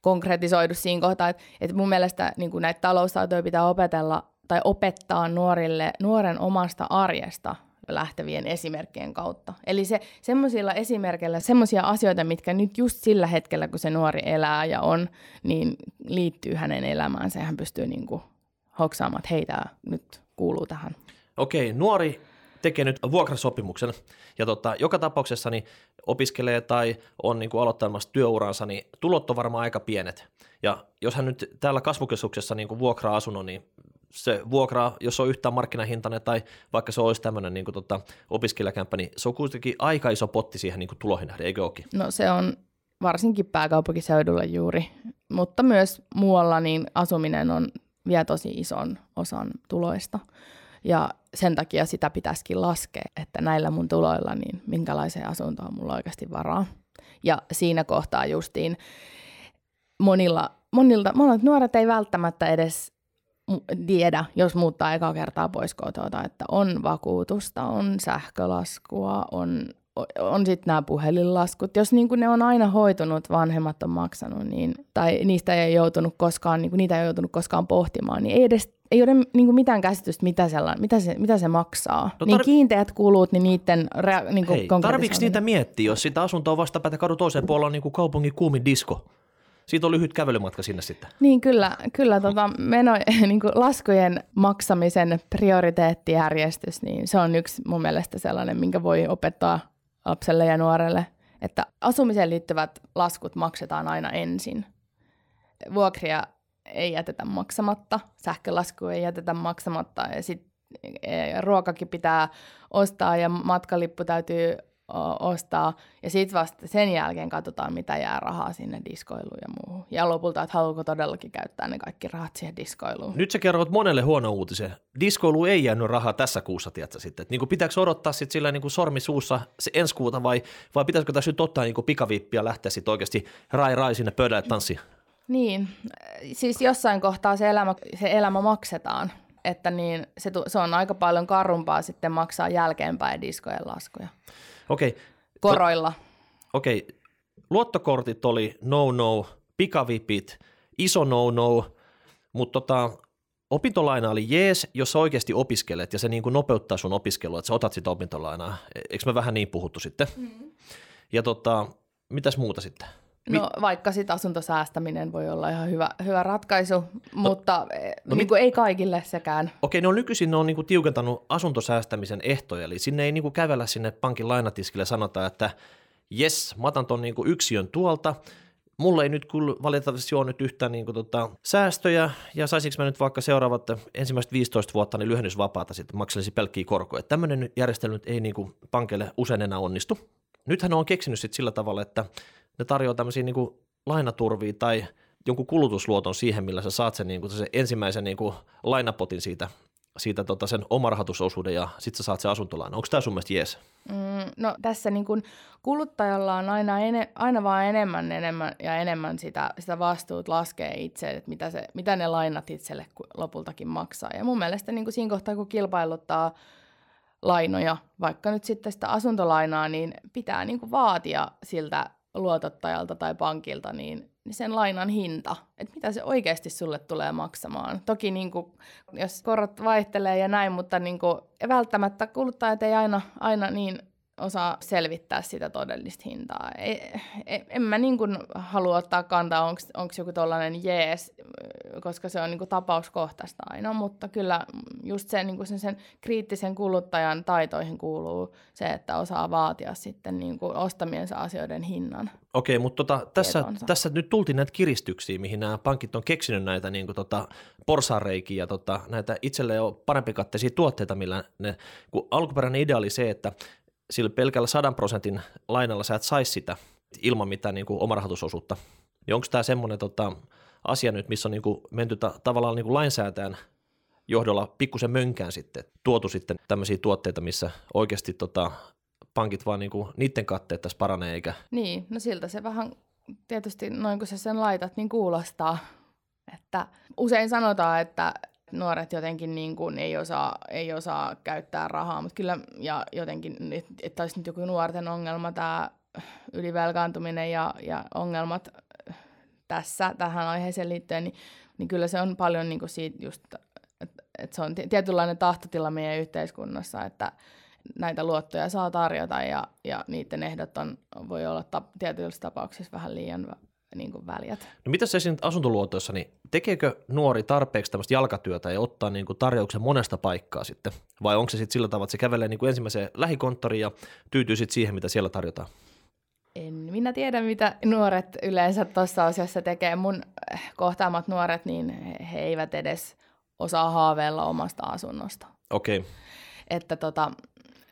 konkretisoidu siinä kohtaa, että, että mun mielestä niin näitä taloustaitoja pitää opetella tai opettaa nuorille nuoren omasta arjesta lähtevien esimerkkien kautta. Eli se semmoisilla esimerkkeillä, semmoisia asioita, mitkä nyt just sillä hetkellä, kun se nuori elää ja on, niin liittyy hänen elämäänsä ja hän pystyy niin kuin hoksaamaan, että hei, tämä nyt kuuluu tähän. Okei, nuori tekee nyt vuokrasopimuksen ja tota, joka tapauksessa niin opiskelee tai on niin kuin aloittamassa työuransa, niin tulot on varmaan aika pienet. Ja jos hän nyt täällä kasvukeskuksessa niin kuin vuokraa asunnon, niin se vuokra, jos on yhtään markkinahintainen tai vaikka se olisi tämmöinen niin tota, opiskelijakämppä, niin se on kuitenkin aika iso potti siihen niin tuloihin nähden, eikö olekin? No se on varsinkin pääkaupunkiseudulla juuri, mutta myös muualla niin asuminen on vie tosi ison osan tuloista. Ja sen takia sitä pitäisikin laskea, että näillä mun tuloilla, niin minkälaiseen asuntoon mulla oikeasti varaa. Ja siinä kohtaa justiin monilla, monilta, monet nuoret ei välttämättä edes tiedä, jos muuttaa eka kertaa pois kotoa, että on vakuutusta, on sähkölaskua, on on sitten nämä puhelinlaskut. Jos niin ne on aina hoitunut, vanhemmat on maksanut, niin, tai niistä ei joutunut koskaan, niin niitä ei joutunut koskaan pohtimaan, niin ei edes ei ole niin mitään käsitystä, mitä, sella, mitä, se, mitä se maksaa. No tar- niin kiinteät kulut, niin niiden rea- niin Hei, tarviiko niitä miettiä, jos sitä asuntoa vastapäätä kadun toiseen puolella on niin kaupungin kuumin disko? Siitä on lyhyt kävelymatka sinne sitten. Niin kyllä, kyllä tota meno, [LAUGHS] niin kuin laskujen maksamisen prioriteettijärjestys, niin se on yksi mun mielestä sellainen, minkä voi opettaa lapselle ja nuorelle, että asumiseen liittyvät laskut maksetaan aina ensin. Vuokria ei jätetä maksamatta, sähkölasku ei jätetä maksamatta ja sitten ruokakin pitää ostaa ja matkalippu täytyy ostaa. Ja sitten vasta sen jälkeen katsotaan, mitä jää rahaa sinne diskoiluun ja muuhun. Ja lopulta, että haluatko todellakin käyttää ne kaikki rahat siihen diskoiluun. Nyt sä kerrot monelle huono uutisen. Diskoilu ei jäänyt rahaa tässä kuussa, tiedätkö sitten. niin pitääkö odottaa sitten sillä niin sormi suussa se ensi kuuta vai, vai pitäisikö tässä nyt ottaa niin pikavippiä ja lähteä sitten oikeasti rai rai sinne pöydälle tanssi? Niin, siis jossain kohtaa se elämä, se elämä maksetaan, että niin se, se on aika paljon karumpaa sitten maksaa jälkeenpäin diskojen laskuja. Okei. Okay. Koroilla. Okei, okay. luottokortit oli no-no, pikavipit, iso no-no, mutta tota, opintolaina oli jees, jos sä oikeasti opiskelet ja se niin kuin nopeuttaa sun opiskelua, että sä otat sitä opintolainaa. E-, eikö me vähän niin puhuttu sitten? Mm. Ja tota, mitäs muuta sitten? No vaikka sitten asuntosäästäminen voi olla ihan hyvä, hyvä ratkaisu, no, mutta no, niin mit... ei kaikille sekään. Okei, no nykyisin ne on niin kuin tiukentanut asuntosäästämisen ehtoja, eli sinne ei niin kuin kävellä sinne pankin lainatiskille sanota, että jes, mä otan tuon niin yksiön tuolta, mulla ei nyt kyllä valitettavasti ole nyt yhtään niin kuin, tota, säästöjä, ja saisinko mä nyt vaikka seuraavat ensimmäiset 15 vuotta niin lyhennysvapaata sitten makselisi pelkkiä korkoja. Tämmöinen järjestely ei niin kuin pankeille usein enää onnistu. Nythän on keksinyt sitten sillä tavalla, että ne tarjoaa tämmöisiä niin kuin lainaturvia tai jonkun kulutusluoton siihen, millä sä saat sen, niin kuin, sen ensimmäisen niin kuin lainapotin siitä, siitä tota sen omarahoitusosuuden ja sitten sä saat sen asuntolaina. Onko tämä sun mielestä jees? Mm, no tässä niin kun kuluttajalla on aina, ene, aina vaan enemmän, enemmän ja enemmän sitä, sitä vastuut laskee itse, että mitä, se, mitä ne lainat itselle lopultakin maksaa. Ja mun mielestä niin kuin siinä kohtaa, kun kilpailuttaa lainoja, vaikka nyt sitten sitä asuntolainaa, niin pitää niin kuin vaatia siltä luotottajalta tai pankilta, niin, niin sen lainan hinta, että mitä se oikeasti sulle tulee maksamaan. Toki niin kuin, jos korot vaihtelee ja näin, mutta niin kuin, välttämättä kuluttajat ei aina, aina niin osaa selvittää sitä todellista hintaa. Ei, ei, en mä niin kuin halua ottaa kantaa, onko joku tollainen jees, koska se on niin kuin tapauskohtaista aina, mutta kyllä just se, niin kuin sen, sen kriittisen kuluttajan taitoihin kuuluu se, että osaa vaatia sitten niin kuin ostamiensa asioiden hinnan. Okei, mutta tota, tässä, tässä nyt tultiin näitä kiristyksiä, mihin nämä pankit on keksinyt näitä niin kuin tota, porsareikiä ja tota, näitä itselleen jo parempikatteisia tuotteita, millä ne, kun alkuperäinen idea oli se, että sillä pelkällä 100 prosentin lainalla sä et saisi sitä ilman mitään niin kuin omarahoitusosuutta. Ja onko tämä semmoinen tota, asia nyt, missä on niin kuin menty ta- tavallaan niin kuin lainsäätäjän johdolla pikkusen mönkään sitten, tuotu sitten tämmöisiä tuotteita, missä oikeasti tota, pankit vaan niin kuin, niiden katteet tässä paranee eikä... Niin, no siltä se vähän tietysti noin kun sä sen laitat, niin kuulostaa, että usein sanotaan, että nuoret jotenkin niin kuin ei, osaa, ei osaa käyttää rahaa, mutta kyllä ja jotenkin, että olisi nyt joku nuorten ongelma tämä ylivelkaantuminen ja, ja ongelmat tässä tähän aiheeseen liittyen, niin, niin kyllä se on paljon niin kuin siitä just, että, että se on tietynlainen tahtotila meidän yhteiskunnassa, että näitä luottoja saa tarjota ja, ja niiden ehdot on, voi olla ta, tietyissä tapauksissa vähän liian niin kuin väljät. No mitä se esimerkiksi asuntoluotoissa, niin tekeekö nuori tarpeeksi tämmöistä jalkatyötä ja ottaa niin kuin tarjouksen monesta paikkaa sitten? Vai onko se sitten sillä tavalla, että se kävelee niin kuin ensimmäiseen lähikonttoriin ja tyytyy sitten siihen, mitä siellä tarjotaan? En minä tiedä, mitä nuoret yleensä tuossa asiassa tekee. Mun kohtaamat nuoret, niin he eivät edes osaa haaveilla omasta asunnosta. Okei. Okay. Että tota,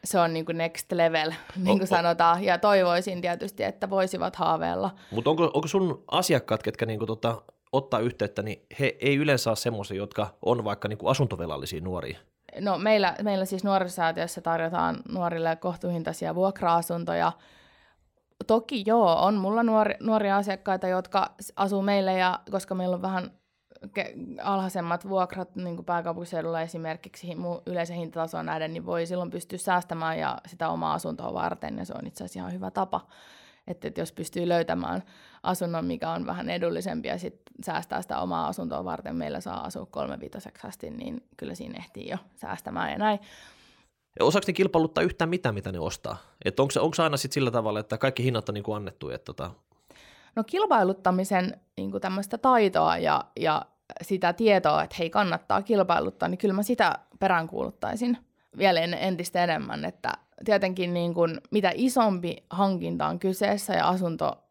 se on [LAUGHS] niin kuin next level, niin kuin o, sanotaan, ja toivoisin tietysti, että voisivat haaveilla. Mutta onko, onko sun asiakkaat, ketkä niin kuin tota, ottaa yhteyttä, niin he ei yleensä ole semmoisia, jotka on vaikka niin kuin asuntovelallisia nuoria? No meillä, meillä siis nuorisäätiössä tarjotaan nuorille kohtuuhintaisia vuokra-asuntoja. Toki joo, on mulla nuori, nuoria asiakkaita, jotka asuu meille, ja koska meillä on vähän alhaisemmat vuokrat niin pääkaupunkiseudulla esimerkiksi yleisen hintatasoon nähden, niin voi silloin pystyä säästämään ja sitä omaa asuntoa varten, ja se on itse asiassa ihan hyvä tapa. Että, että jos pystyy löytämään asunnon, mikä on vähän edullisempi ja sitten säästää sitä omaa asuntoa varten, meillä saa asua kolmevitoseksi asti, niin kyllä siinä ehtii jo säästämään ja näin. Ja osaako ne kilpailuttaa yhtään mitään, mitä ne ostaa? Onko, onko aina sit sillä tavalla, että kaikki hinnat on niin kuin annettu? Että tota... No kilpailuttamisen niin kuin tämmöistä taitoa ja, ja sitä tietoa, että hei kannattaa kilpailuttaa, niin kyllä mä sitä peräänkuuluttaisin vielä entistä enemmän, että tietenkin niin kuin, mitä isompi hankinta on kyseessä ja asunto,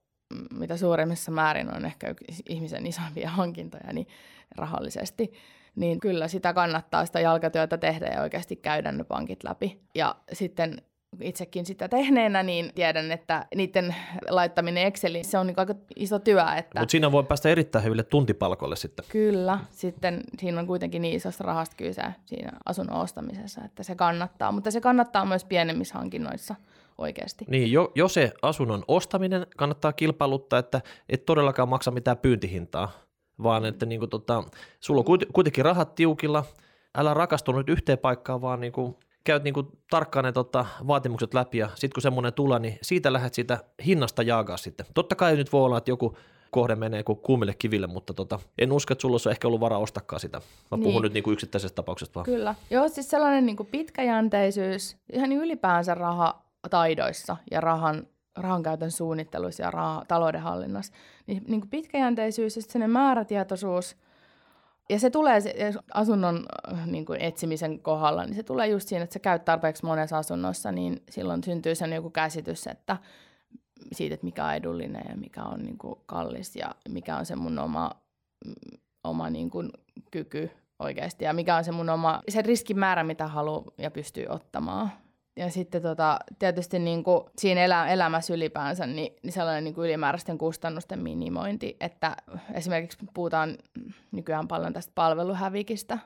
mitä suuremmissa määrin on ehkä ihmisen isompia [LAUGHS] hankintoja niin rahallisesti, niin kyllä sitä kannattaa sitä jalkatyötä tehdä ja oikeasti käydä ne pankit läpi. Ja sitten itsekin sitä tehneenä, niin tiedän, että niiden laittaminen Exceliin, se on niin aika iso työ. Että... Mutta siinä voi päästä erittäin hyville tuntipalkoille sitten. Kyllä, sitten siinä on kuitenkin niin isosta rahasta kyse siinä asunnon ostamisessa, että se kannattaa, mutta se kannattaa myös pienemmissä hankinnoissa oikeasti. Niin, jo, jo se asunnon ostaminen kannattaa kilpailuttaa, että et todellakaan maksa mitään pyyntihintaa, vaan että niin kuin, tota, sulla on kuitenkin rahat tiukilla, älä rakastu nyt yhteen paikkaan, vaan niin kuin, käyt niin kuin tarkkaan ne tota, vaatimukset läpi ja sitten kun semmoinen tulee, niin siitä lähdet siitä hinnasta jaakaa sitten. Totta kai nyt voi olla, että joku kohde menee kuin kuumille kiville, mutta tota, en usko, että sulla olisi ehkä ollut varaa ostakaan sitä. Mä puhun niin. nyt niin kuin yksittäisestä tapauksesta vaan. Kyllä. Joo, siis sellainen niin kuin pitkäjänteisyys, ihan ylipäänsä rahataidoissa ja rahan, rahan käytön suunnittelussa ja raha, taloudenhallinnassa, niin, niin kuin pitkäjänteisyys ja sitten määrätietoisuus – ja se tulee se asunnon äh, niin kuin etsimisen kohdalla, niin se tulee just siinä, että sä käyt tarpeeksi monessa asunnossa, niin silloin syntyy sen joku käsitys, että siitä, että mikä on edullinen ja mikä on niin kuin kallis ja mikä on se mun oma, mm, oma niin kuin kyky oikeasti ja mikä on se mun oma, se riskimäärä, mitä haluaa ja pystyy ottamaan. Ja sitten tota, tietysti niin kuin siinä elä, elämässä ylipäänsä niin, niin sellainen niin kuin ylimääräisten kustannusten minimointi, että esimerkiksi puhutaan nykyään paljon tästä palveluhävikistä,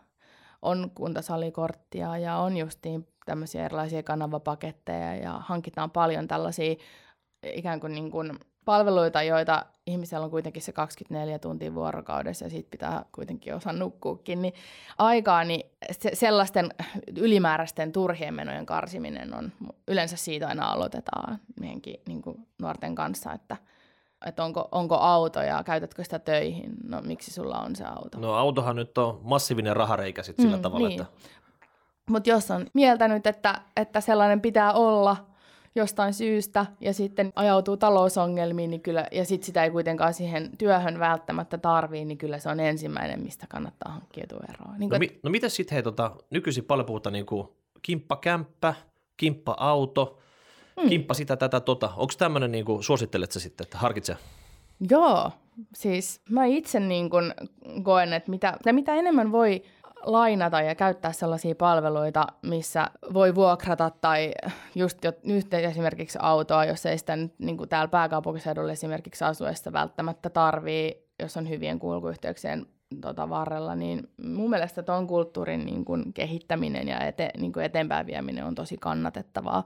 on kuntasalikorttia ja on justiin tämmöisiä erilaisia kanavapaketteja ja hankitaan paljon tällaisia ikään kuin, niin kuin palveluita, joita ihmisellä on kuitenkin se 24 tuntia vuorokaudessa ja siitä pitää kuitenkin osa nukkuukin, niin aikaa, niin se, sellaisten ylimääräisten turhien menojen karsiminen on, yleensä siitä aina aloitetaan meidänkin niin kuin nuorten kanssa, että, että onko, onko auto ja käytätkö sitä töihin, no miksi sulla on se auto? No autohan nyt on massiivinen rahareikä sitten sillä mm, tavalla, niin. että... Mutta jos on mieltänyt, että, että sellainen pitää olla – jostain syystä ja sitten ajautuu talousongelmiin, niin kyllä, ja sitten sitä ei kuitenkaan siihen työhön välttämättä tarvii, niin kyllä se on ensimmäinen, mistä kannattaa hankkiutua eroon. Niin no, mi- no miten sitten hei, tota, nykyisin paljon puhutaan niin kuin kimppakämppä, kimppa-auto, mm. kimppa sitä, tätä, tota. Onko tämmöinen, niin kuin, suosittelet sä sitten, että harkitse? Joo, siis mä itse niin kuin koen, että mitä, mitä enemmän voi lainata ja käyttää sellaisia palveluita, missä voi vuokrata tai just, jo, nyt esimerkiksi autoa, jos ei sitä nyt niin kuin täällä pääkaupunkiseudulla esimerkiksi asuessa välttämättä tarvii, jos on hyvien kulkuyhteyksien tota, varrella, niin mun mielestä tuon kulttuurin niin kuin kehittäminen ja ete, niin kuin eteenpäin vieminen on tosi kannatettavaa.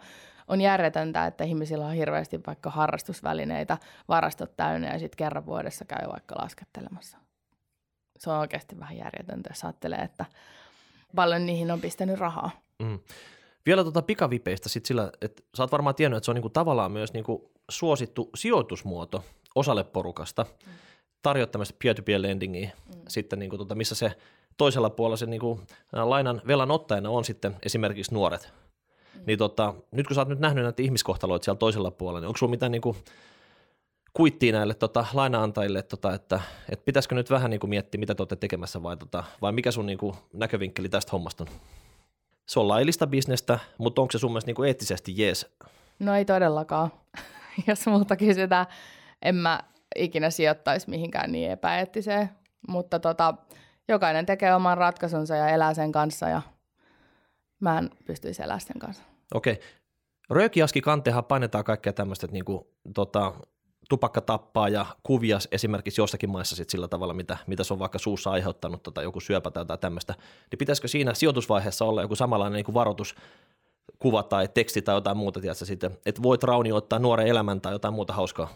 On järjetöntä, että ihmisillä on hirveästi vaikka harrastusvälineitä, varastot täynnä ja sitten kerran vuodessa käy vaikka laskettelemassa se on oikeasti vähän järjetöntä, jos ajattelee, että paljon niihin on pistänyt rahaa. Mm. Vielä tuota pikavipeistä sit sillä, että sä oot varmaan tiennyt, että se on niinku tavallaan myös niinku suosittu sijoitusmuoto osalle porukasta. Mm. Tarjoat tämmöistä peer-to-peer lendingiä, mm. sitten niinku tuota, missä se toisella puolella se niinku, lainan velan ottajana on sitten esimerkiksi nuoret. Mm. Niin tota, nyt kun sä oot nyt nähnyt näitä ihmiskohtaloita siellä toisella puolella, niin onko sulla mitään niinku kuittiin näille tota, lainaantajille, tota, että, että pitäisikö nyt vähän niin kuin miettiä, mitä te olette tekemässä vai, tota, vai mikä sun niin kuin, näkövinkkeli tästä hommasta on? Se on laillista bisnestä, mutta onko se sun mielestä niin kuin eettisesti jees? No ei todellakaan. [LAUGHS] Jos multa kysytään, en mä ikinä sijoittaisi mihinkään niin epäeettiseen, mutta tota, jokainen tekee oman ratkaisunsa ja elää sen kanssa ja mä en pystyisi elämään sen kanssa. Okei. Okay. Röökiaski kantehan painetaan kaikkea tämmöistä, että niinku, tota, tupakka tappaa ja kuvia esimerkiksi jossakin maissa sit sillä tavalla, mitä, mitä se on vaikka suussa aiheuttanut tota, joku syöpä tai jotain tämmöistä, niin pitäisikö siinä sijoitusvaiheessa olla joku samanlainen niin kuin varoitus, kuva tai teksti tai jotain muuta, tiedätkö, sitten, että voit Rauni ottaa nuoren elämän tai jotain muuta hauskaa?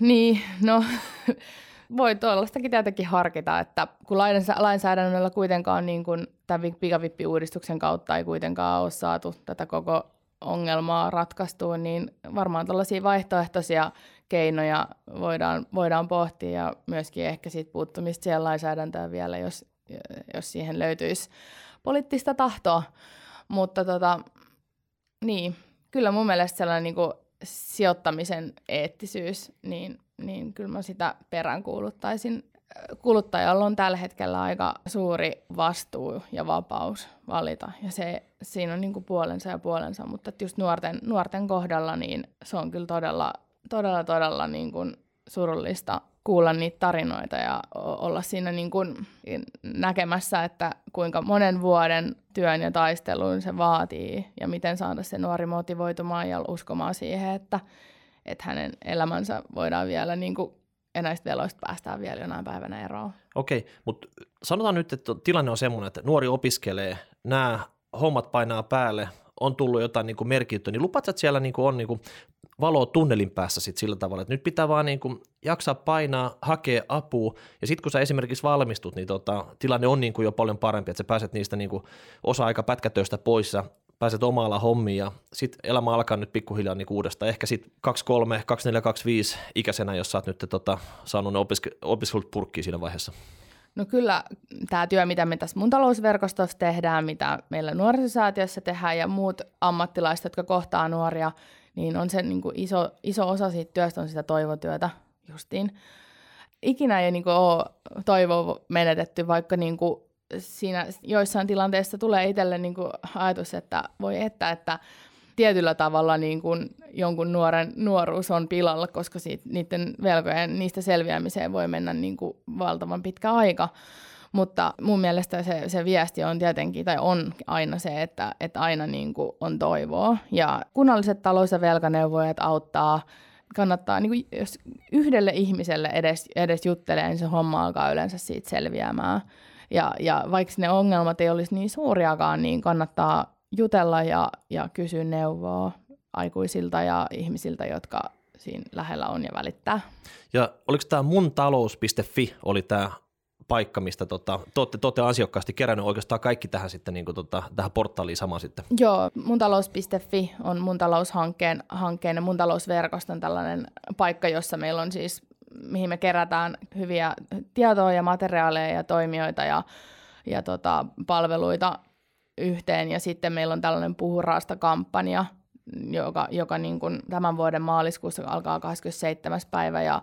Niin, no [LAUGHS] voi tuollaistakin tietenkin harkita, että kun lainsäädännöllä kuitenkaan niin kuin tämän pikavippiuudistuksen kautta ei kuitenkaan ole saatu tätä koko ongelmaa ratkaistua, niin varmaan tällaisia vaihtoehtoisia keinoja voidaan, voidaan pohtia ja myöskin ehkä siitä puuttumista siihen lainsäädäntöön vielä, jos, jos siihen löytyisi poliittista tahtoa. Mutta tota, niin, kyllä mun mielestä sellainen niin kuin sijoittamisen eettisyys, niin, niin kyllä mä sitä peräänkuuluttaisin. Kuluttajalla on tällä hetkellä aika suuri vastuu ja vapaus valita, ja se, siinä on niin kuin puolensa ja puolensa, mutta just nuorten, nuorten kohdalla niin se on kyllä todella, todella, todella niin kuin surullista kuulla niitä tarinoita ja olla siinä niin kuin näkemässä, että kuinka monen vuoden työn ja taistelun se vaatii ja miten saada se nuori motivoitumaan ja uskomaan siihen, että, että hänen elämänsä voidaan vielä niin kuin, ja näistä veloista päästään vielä jonain päivänä eroon. Okei, mutta sanotaan nyt, että tilanne on semmoinen, että nuori opiskelee, nämä hommat painaa päälle, on tullut jotain niin merkittyä, niin lupaat, että siellä niin kuin on niin kuin valoa tunnelin päässä sit sillä tavalla, että nyt pitää vaan niin kuin jaksaa painaa, hakea apua, ja sitten kun sä esimerkiksi valmistut, niin tota, tilanne on niin kuin jo paljon parempi, että sä pääset niistä niin kuin osa-aika pätkätöistä pois, sä pääset omalla hommiin, ja sitten elämä alkaa nyt pikkuhiljaa niin uudestaan, ehkä sitten 23, 24, 25 ikäisenä, jos sä oot nyt tota, saanut ne opiske- opiskelut purkkiin siinä vaiheessa. No kyllä tämä työ, mitä me tässä mun talousverkostossa tehdään, mitä meillä nuorisosäätiössä tehdään ja muut ammattilaiset, jotka kohtaa nuoria, niin on se niin kuin iso, iso osa siitä työstä on sitä toivotyötä justiin. Ikinä ei niin kuin ole toivoa menetetty, vaikka niin kuin siinä joissain tilanteissa tulee itselle niin kuin ajatus, että voi että, että tietyllä tavalla niin kuin jonkun nuoren nuoruus on pilalla, koska siitä, niiden velkojen, niistä selviämiseen voi mennä niin kuin valtavan pitkä aika. Mutta mun mielestä se, se viesti on tietenkin, tai on aina se, että, että aina niin kuin on toivoa. Ja kunnalliset talous- ja velkaneuvojat auttaa kannattaa, niin kuin jos yhdelle ihmiselle edes, edes juttelee, niin se homma alkaa yleensä siitä selviämään. Ja, ja vaikka ne ongelmat ei olisi niin suuriakaan, niin kannattaa jutella ja, ja kysyä neuvoa aikuisilta ja ihmisiltä, jotka siinä lähellä on ja välittää. Ja oliko tämä muntalous.fi oli tämä paikka, mistä tota, te, olette, te olette ansiokkaasti kerännyt oikeastaan kaikki tähän, sitten, niin kuin, tota, tähän portaaliin sama sitten. Joo, muntalous.fi on mun taloushankkeen hankkeen ja mun talousverkoston tällainen paikka, jossa meillä on siis, mihin me kerätään hyviä tietoa ja materiaaleja ja toimijoita ja, ja tota, palveluita yhteen. Ja sitten meillä on tällainen puhuraasta kampanja, joka, joka niin kuin tämän vuoden maaliskuussa alkaa 27. päivä ja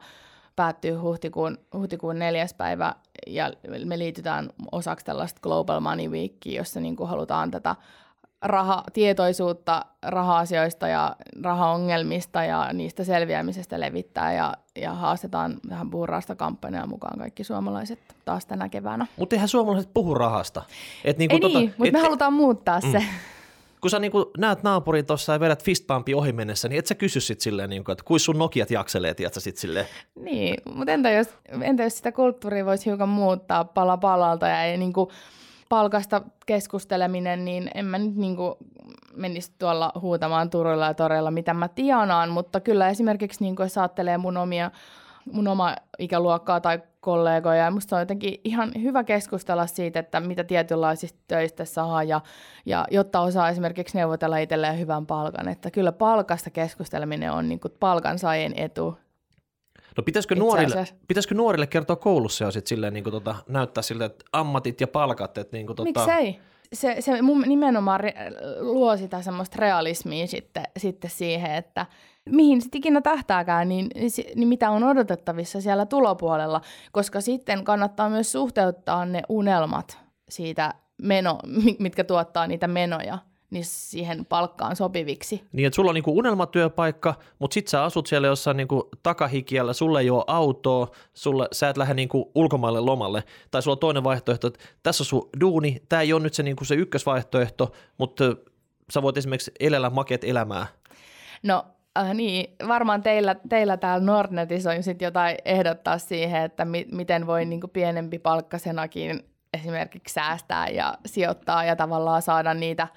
päättyy huhtikuun, huhtikuun neljäs päivä ja me liitytään osaksi tällaista Global Money Weekia, jossa niin kuin halutaan tätä raha, tietoisuutta raha-asioista ja rahaongelmista ja niistä selviämisestä levittää ja, ja haastetaan tähän puhuraasta kampanjaa mukaan kaikki suomalaiset taas tänä keväänä. Mutta eihän suomalaiset puhu rahasta. Et niinku Ei tota, niin, mutta et, me halutaan muuttaa mm. se kun sä niin kuin näet naapurin tuossa ja vedät fistbumpi ohi mennessä, niin et sä kysy sit silleen, niin kuin, että kuin sun Nokiat jakselee, tiedätkö sit silleen. Niin, mutta entä jos, entä jos sitä kulttuuria voisi hiukan muuttaa pala palalta ja ei niin kuin palkasta keskusteleminen, niin en mä nyt niin kuin menisi tuolla huutamaan Turuilla ja toreilla, mitä mä tienaan, mutta kyllä esimerkiksi niin kuin jos ajattelee mun omia mun oma ikäluokkaa tai kollegoja. Ja musta on jotenkin ihan hyvä keskustella siitä, että mitä tietynlaisista töistä saa ja, ja jotta osaa esimerkiksi neuvotella itselleen hyvän palkan. Että kyllä palkasta keskusteleminen on niin palkansaajien etu. No pitäisikö nuorille, pitäisikö nuorille kertoa koulussa jo sit silleen, niin kuin tota, näyttää siltä, että ammatit ja palkat? Että niin kuin tota... Miksei? Se, se nimenomaan luo sitä semmoista realismia sitten, sitten siihen, että – mihin sitten ikinä tähtääkään, niin, niin mitä on odotettavissa siellä tulopuolella, koska sitten kannattaa myös suhteuttaa ne unelmat siitä meno, mitkä tuottaa niitä menoja niin siihen palkkaan sopiviksi. Niin, että sulla on niinku unelmatyöpaikka, mutta sit sä asut siellä jossain niinku takahikiällä, sulle ei ole autoa, sulle, sä et lähde niinku ulkomaille lomalle, tai sulla on toinen vaihtoehto, että tässä on sun duuni, tämä ei ole nyt se, niinku se ykkösvaihtoehto, mutta sä voit esimerkiksi elellä makeet elämää. No Äh, niin, varmaan teillä, teillä täällä Nordnetissä on sitten jotain ehdottaa siihen, että mi- miten voi niin kuin pienempi palkkasenakin esimerkiksi säästää ja sijoittaa ja tavallaan saada niitä,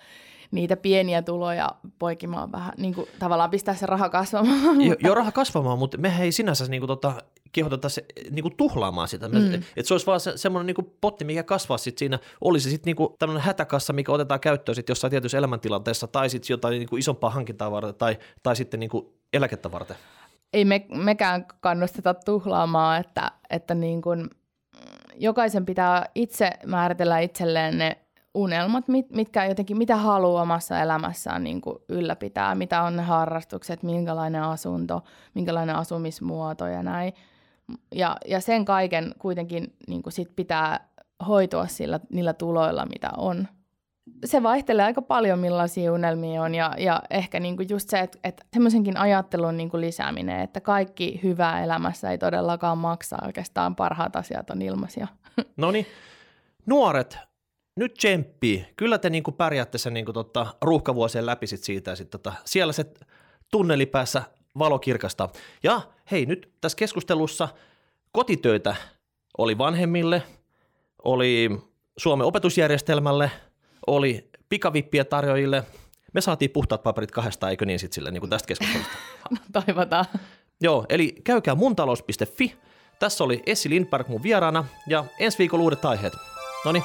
niitä pieniä tuloja poikimaan vähän, niin kuin tavallaan pistää se raha kasvamaan. [LAUGHS] Jo, jo raha kasvamaan, mutta me ei sinänsä niin kuin, tota, kehoteta se, niin kuin tuhlaamaan sitä. Mm. Että se olisi vaan se, semmoinen niin kuin potti, mikä kasvaa sitten siinä. Olisi sitten niin kuin tämmöinen hätäkassa, mikä otetaan käyttöön sitten jossain tietyssä elämäntilanteessa tai sitten jotain niin kuin isompaa hankintaa varten tai, tai sitten niin kuin eläkettä varten. Ei me, mekään kannusteta tuhlaamaan, että, että niin kuin, jokaisen pitää itse määritellä itselleen ne unelmat, mit, mitkä jotenkin, mitä haluaa omassa elämässään niin kuin ylläpitää, mitä on ne harrastukset, minkälainen asunto, minkälainen asumismuoto ja näin. Ja, ja sen kaiken kuitenkin niin kuin sit pitää hoitua sillä, niillä tuloilla, mitä on. Se vaihtelee aika paljon, millaisia unelmia on, ja, ja ehkä niin kuin just se, että, että semmoisenkin ajattelun niin kuin lisääminen, että kaikki hyvää elämässä ei todellakaan maksaa, oikeastaan parhaat asiat on ilmaisia. [LAUGHS] No niin, nuoret nyt tsemppii. Kyllä te niinku pärjäätte sen niinku tota, ruuhkavuosien läpi sit siitä ja sit tota, siellä se tunnelipäässä valo kirkasta. Ja hei, nyt tässä keskustelussa kotitöitä oli vanhemmille, oli Suomen opetusjärjestelmälle, oli pikavippiä tarjoajille. Me saatiin puhtaat paperit kahdesta, eikö niin sitten sille niin kuin tästä keskustelusta? [LAUGHS] No, toivotaan. Joo, eli käykää muntalous.fi. Tässä oli Essi Lindberg mun vieraana ja ensi viikolla uudet aiheet. No niin,